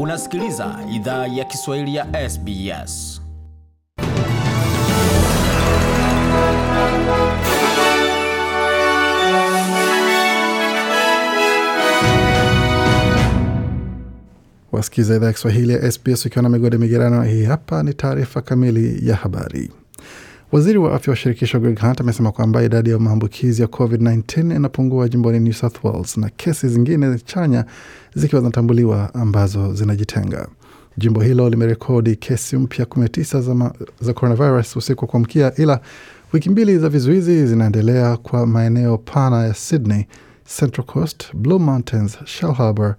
Unasikiliza idhaa ya Kiswahili ya SBS. Wasikiliza idhaa ya Kiswahili ya SBS ukiwa na migode migerano. Hii hapa ni taarifa kamili ya habari. Waziri wa afya wa shirikisho Greg Hunt amesema kwamba idadi ya maambukizi ya COVID-19 inapungua jimboni New South Wales na kesi zingine chanya zikiwa zinatambuliwa ambazo zinajitenga. Jimbo hilo limerekodi kesi mpya 19 za, ma- za coronavirus usiku wa kuamkia, ila wiki mbili za vizuizi zinaendelea kwa maeneo pana ya Sydney, Central Coast, Blue Mountains, Shellharbour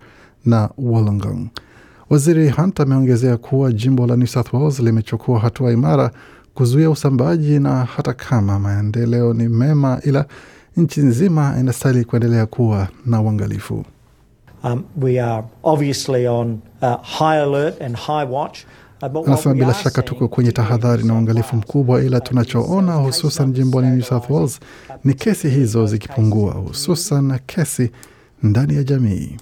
na Wollongong. Waziri Hunt ameongezea kuwa jimbo la New South Wales limechukua hatua imara kuzuia usambaji, na hata kama maendeleo ni mema, ila nchi nzima inastahili kuendelea kuwa na uangalifu. Um, we are obviously on uh, high alert and high watch. Uh, Anasema bila shaka tuko kwenye tahadhari na uangalifu mkubwa, ila tunachoona hususan jimboni New South Wales ni kesi hizo zikipungua, hususan kesi ndani ya jamii.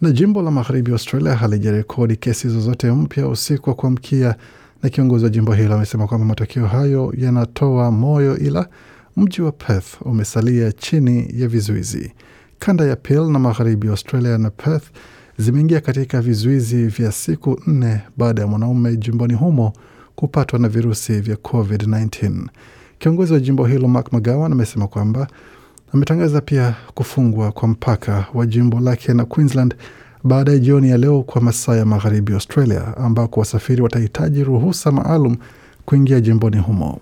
Na jimbo la magharibi Australia halijarekodi kesi zozote mpya usiku wa kuamkia, na kiongozi wa jimbo hilo amesema kwamba matokeo hayo yanatoa moyo, ila mji wa Perth umesalia chini ya vizuizi. Kanda ya Peel na magharibi Australia na Perth zimeingia katika vizuizi vya siku nne baada ya mwanaume jimboni humo kupatwa na virusi vya COVID-19. Kiongozi wa jimbo hilo Mark McGowan amesema kwamba ametangaza pia kufungwa kwa mpaka wa jimbo lake na Queensland baada ya jioni ya leo kwa masaa ya magharibi Australia, ambako wasafiri watahitaji ruhusa maalum kuingia jimboni humo.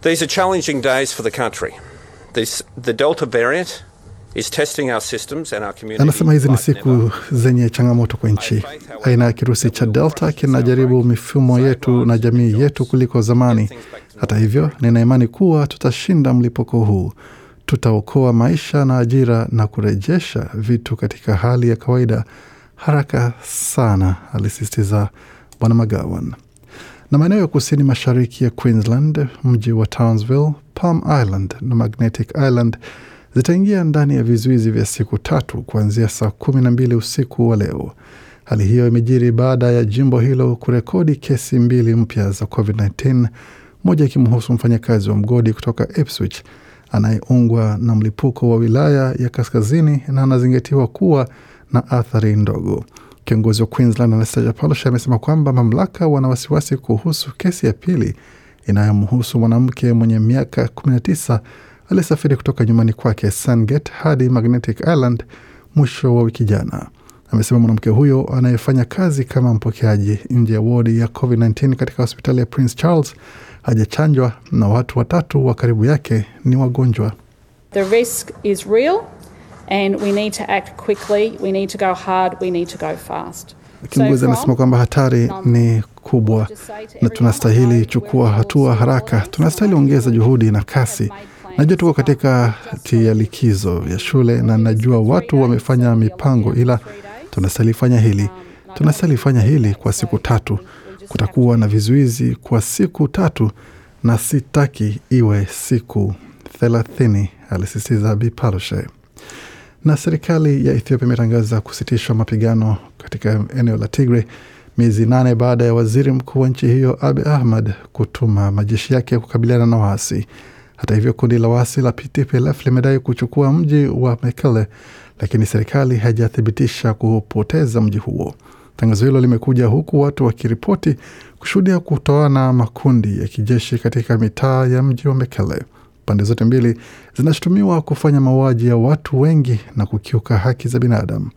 These are challenging days for the country. This, the Delta variant is testing our systems and our community. Anasema hizi ni siku zenye changamoto kwa nchi. Aina ya kirusi cha Delta kinajaribu mifumo yetu na jamii yetu kuliko zamani. Hata hivyo, nina imani kuwa tutashinda mlipuko huu, tutaokoa maisha na ajira na kurejesha vitu katika hali ya kawaida haraka sana, alisisitiza Bwana McGowan. Na maeneo ya kusini mashariki ya Queensland, mji wa Townsville, Palm Island na Magnetic Island zitaingia ndani ya vizuizi vya siku tatu kuanzia saa kumi na mbili usiku wa leo. Hali hiyo imejiri baada ya jimbo hilo kurekodi kesi mbili mpya za COVID-19, moja ikimhusu mfanyakazi wa mgodi kutoka Ipswich anayeungwa na mlipuko wa wilaya ya kaskazini na anazingatiwa kuwa na athari ndogo. Kiongozi wa Queensland Anastasia Palaszczuk amesema kwamba mamlaka wana wasiwasi kuhusu kesi ya pili inayomhusu mwanamke mwenye miaka 19 aliyesafiri kutoka nyumbani kwake Sandgate hadi Magnetic Island mwisho wa wiki jana. Amesema mwanamke huyo anayefanya kazi kama mpokeaji nje ya wodi ya COVID-19 katika hospitali ya Prince Charles hajachanjwa na watu watatu wa karibu yake ni wagonjwa. The risk is real, and we need to act quickly. We need to go hard. We need to go fast. Kiongozi anasema kwamba hatari ni kubwa na tunastahili chukua hatua haraka. Tunastahili ongeza juhudi na kasi. Najua tuko katika kati ya likizo ya shule na najua watu wamefanya mipango, ila tunastahili fanya hili, tunastahili fanya hili kwa siku tatu. Kutakuwa na vizuizi kwa siku tatu na sitaki iwe siku thelathini, alisisitiza Bi Palaszczuk na serikali ya Ethiopia imetangaza kusitishwa mapigano katika eneo la Tigre miezi nane baada ya waziri mkuu wa nchi hiyo Abi Ahmed kutuma majeshi yake kukabiliana na waasi. Hata hivyo, kundi la waasi la TPLF limedai kuchukua mji wa Mekele, lakini serikali haijathibitisha kupoteza mji huo. Tangazo hilo limekuja huku watu wakiripoti kushuhudia kutoana makundi ya kijeshi katika mitaa ya mji wa Mekele. Pande zote mbili zinashutumiwa kufanya mauaji ya watu wengi na kukiuka haki za binadamu.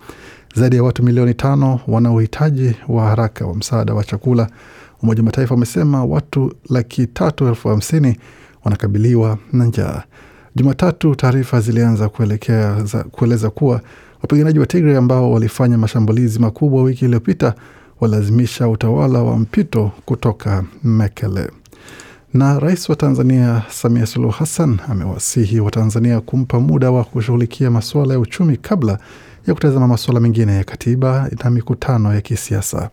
Zaidi ya watu milioni tano wana uhitaji wa haraka wa msaada wa chakula. Umoja wa Mataifa umesema watu laki tatu elfu hamsini wanakabiliwa na njaa. Jumatatu taarifa zilianza kuelekea za, kueleza kuwa wapiganaji wa Tigray ambao walifanya mashambulizi makubwa wiki iliyopita walazimisha utawala wa mpito kutoka Mekele. Na rais wa Tanzania Samia Suluhu Hassan amewasihi Watanzania kumpa muda wa kushughulikia masuala ya uchumi kabla ya kutazama masuala mengine ya katiba na mikutano ya kisiasa.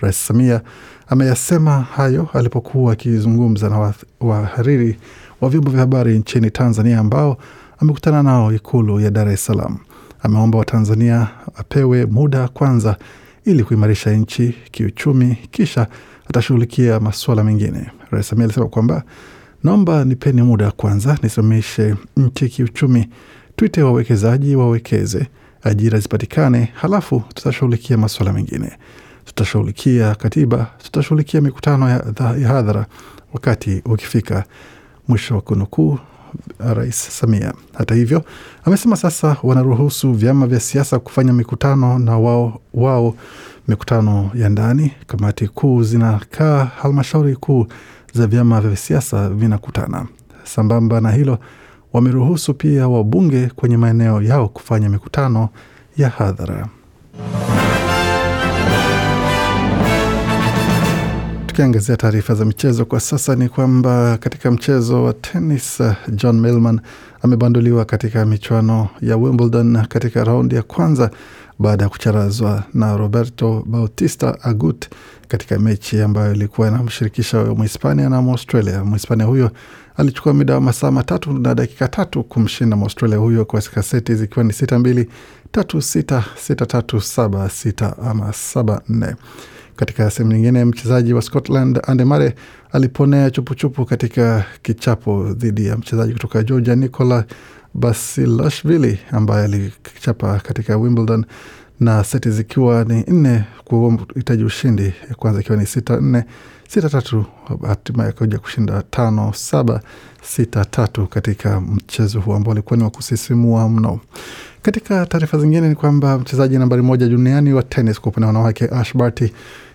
Rais Samia ameyasema hayo alipokuwa akizungumza na wahariri wa vyombo vya habari nchini Tanzania ambao amekutana nao Ikulu ya Dar es Salaam. Ameomba Watanzania apewe muda kwanza ili kuimarisha nchi kiuchumi, kisha atashughulikia masuala mengine. Rais Samia alisema kwamba naomba nipeni muda kwanza nisimamishe nchi kiuchumi, tuite wawekezaji wawekeze, ajira zipatikane, halafu tutashughulikia masuala mengine. Tutashughulikia katiba, tutashughulikia mikutano ya, ya hadhara wakati ukifika. Mwisho wa kunukuu Rais Samia. Hata hivyo, amesema sasa wanaruhusu vyama vya siasa kufanya mikutano na wao, wao mikutano ya ndani. Kamati kuu zinakaa, halmashauri kuu za vyama vya siasa vinakutana. Sambamba na hilo, wameruhusu pia wabunge kwenye maeneo yao kufanya mikutano ya hadhara. Tukiangazia taarifa za michezo kwa sasa ni kwamba katika mchezo wa tenis, John Millman amebanduliwa katika michuano ya Wimbledon katika raundi ya kwanza baada ya kucharazwa na Roberto Bautista Agut katika mechi ambayo ilikuwa inamshirikisha Mhispania na Mwaustralia. Mhispania huyo alichukua muda wa masaa matatu na dakika tatu kumshinda Mwaustralia huyo katika seti zikiwa ni sita mbili, tatu sita, sita tatu, saba sita ama saba nne. Katika sehemu nyingine, mchezaji wa Scotland Andy Murray aliponea chupuchupu katika kichapo dhidi ya mchezaji kutoka Georgia Nicola Basilashvili ambaye alichapa katika Wimbledon na seti zikiwa ni nne kuhitaji ushindi, ya kwanza ikiwa ni sita nne sita tatu, hatimaye akaja kushinda tano saba sita tatu katika mchezo huu ambao ulikuwa ni wa kusisimua mno. Katika taarifa zingine ni kwamba mchezaji nambari moja duniani wa tenis kwa upande wa wanawake Ash Barty,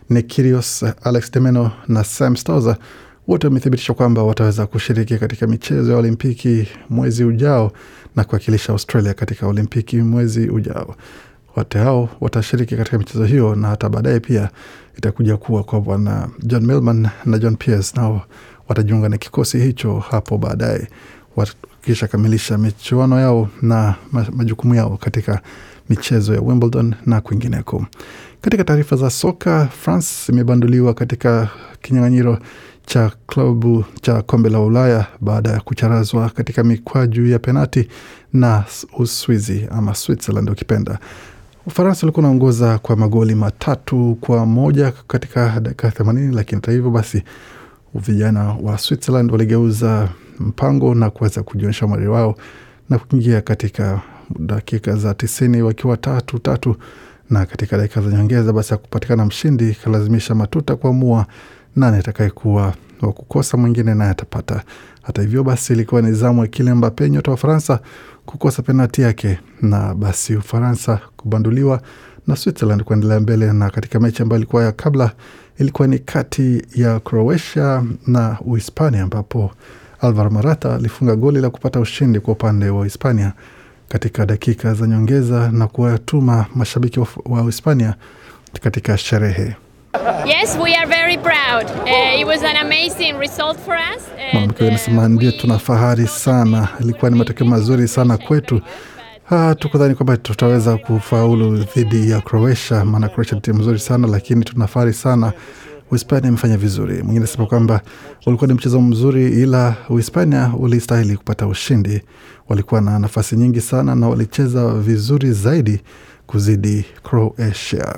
Nick Kyrgios, Alex de Minaur na Sam Stosur wote wamethibitisha kwamba wataweza kushiriki katika michezo ya Olimpiki mwezi ujao na kuwakilisha Australia katika Olimpiki mwezi ujao. Wote hao watashiriki katika michezo hiyo na hata baadaye pia itakuja kuwa kwa bwana John Millman na John Pierce nao watajiunga na kikosi hicho hapo baadaye wakisha kamilisha michuano yao na majukumu yao katika michezo ya Wimbledon na kwingineko. Katika taarifa za soka, France imebanduliwa katika kinyang'anyiro cha klabu cha kombe la Ulaya baada ya kucharazwa katika mikwaju ya penati na Uswizi ama Switzerland ukipenda. Ufaransa ulikuwa unaongoza kwa magoli matatu kwa moja katika dakika themanini, lakini hata hivyo basi vijana wa Switzerland waligeuza mpango na kuweza kujionyesha umari wao na kuingia katika dakika za tisini wakiwa tatu tatu, na katika dakika za nyongeza basi ya kupatikana mshindi kalazimisha matuta kuamua nani atakayekuwa wa kukosa, mwingine naye atapata. Hata hivyo basi ilikuwa ni zamu ya Kylian Mbappe, nyota wa Ufaransa, kukosa penalti yake, na basi Ufaransa kubanduliwa na Switzerland kuendelea mbele. Na katika mechi ambayo ilikuwa ya kabla, ilikuwa ni kati ya Croatia na Uhispania ambapo Alvaro Morata alifunga goli la kupata ushindi kwa upande wa Hispania katika dakika za nyongeza na kuwatuma mashabiki wa Uhispania katika sherehe. Yes, we are very proud. It was an amazing result for us. Mamake anasema ndio, tuna fahari sana, ilikuwa ni matokeo mazuri sana kwetu. Tukudhani kwamba tutaweza kufaulu dhidi ya Croatia, maana Croatia ni timu nzuri sana, lakini tuna fahari sana Uhispania imefanya vizuri. Mwingine anasema kwamba ulikuwa ni mchezo mzuri, ila Uhispania ulistahili kupata ushindi. Walikuwa na nafasi nyingi sana na walicheza vizuri zaidi kuzidi Croatia.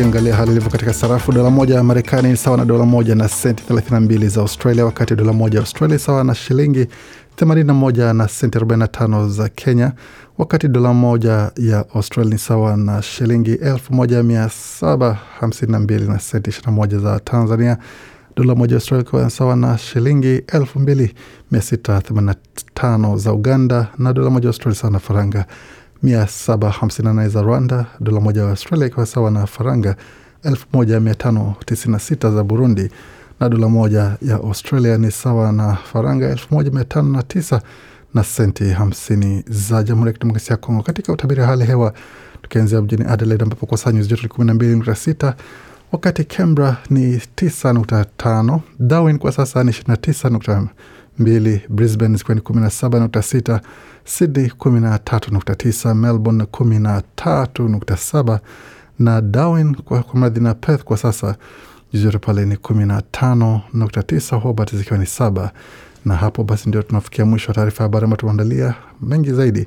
Tukiangalia hali ilivyo katika sarafu, dola moja ya Marekani ni sawa na dola moja na senti 32 za Australia, wakati dola moja ya Australia sawa na shilingi 81 na senti 45 za Kenya, wakati dola moja ya Australia ni sawa na shilingi 1752 na senti 21 za Tanzania. Dola moja ya Australia ikiwa sawa na shilingi 2685 za Uganda, na dola moja ya Australia sawa na faranga 758 za Rwanda, dola moja ya Australia ikiwa sawa na faranga 1596 za Burundi, na dola moja ya Australia ni sawa na faranga 1509 na senti 50 za Jamhuri ya Kidemokrasia ya Kongo. Katika utabiri wa hali hewa, tukianzia mjini Adelaide ambapo kwa saa nyuzi joto ni 12.6 wakati Canberra ni 9.5, Darwin kwa sasa ni 29 mbili, Brisbane zikiwa ni kumi na saba nukta sita, Sydney kumi na tatu nukta tisa, Melbourne kumi na tatu nukta saba na Darwin kwa, kwa mradhi na Perth kwa sasa jiji pale ni kumi na tano nukta tisa, Hobart zikiwa ni saba na hapo basi ndio tunafikia mwisho wa taarifa ya habari ambayo tumeandalia. Mengi zaidi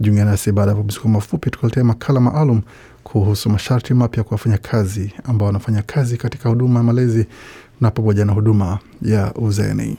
jiunge nasi baada ya mapumziko mafupi, tukuletea makala maalum kuhusu masharti mapya kwa wafanyakazi ambao wanafanya kazi katika huduma ya malezi na pamoja na huduma ya uzeeni.